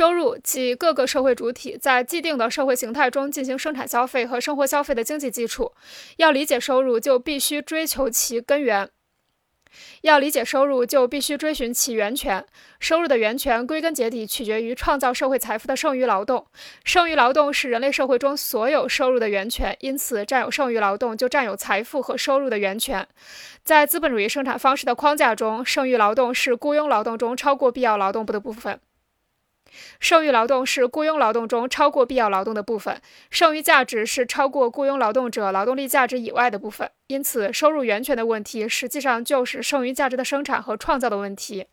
收入即各个社会主体在既定的社会形态中进行生产消费和生活消费的经济基础。要理解收入，就必须追求其根源；要理解收入，就必须追寻其源泉。收入的源泉，归根结底取决于创造社会财富的剩余劳动。剩余劳动是人类社会中所有收入的源泉，因此，占有剩余劳动就占有财富和收入的源泉。在资本主义生产方式的框架中，剩余劳动是雇佣劳动中超过必要劳动的部分。剩余劳动是雇佣劳动中超过必要劳动的部分，剩余价值是超过雇佣劳动者劳动力价值以外的部分。因此，收入源泉的问题实际上就是剩余价值的生产和创造的问题。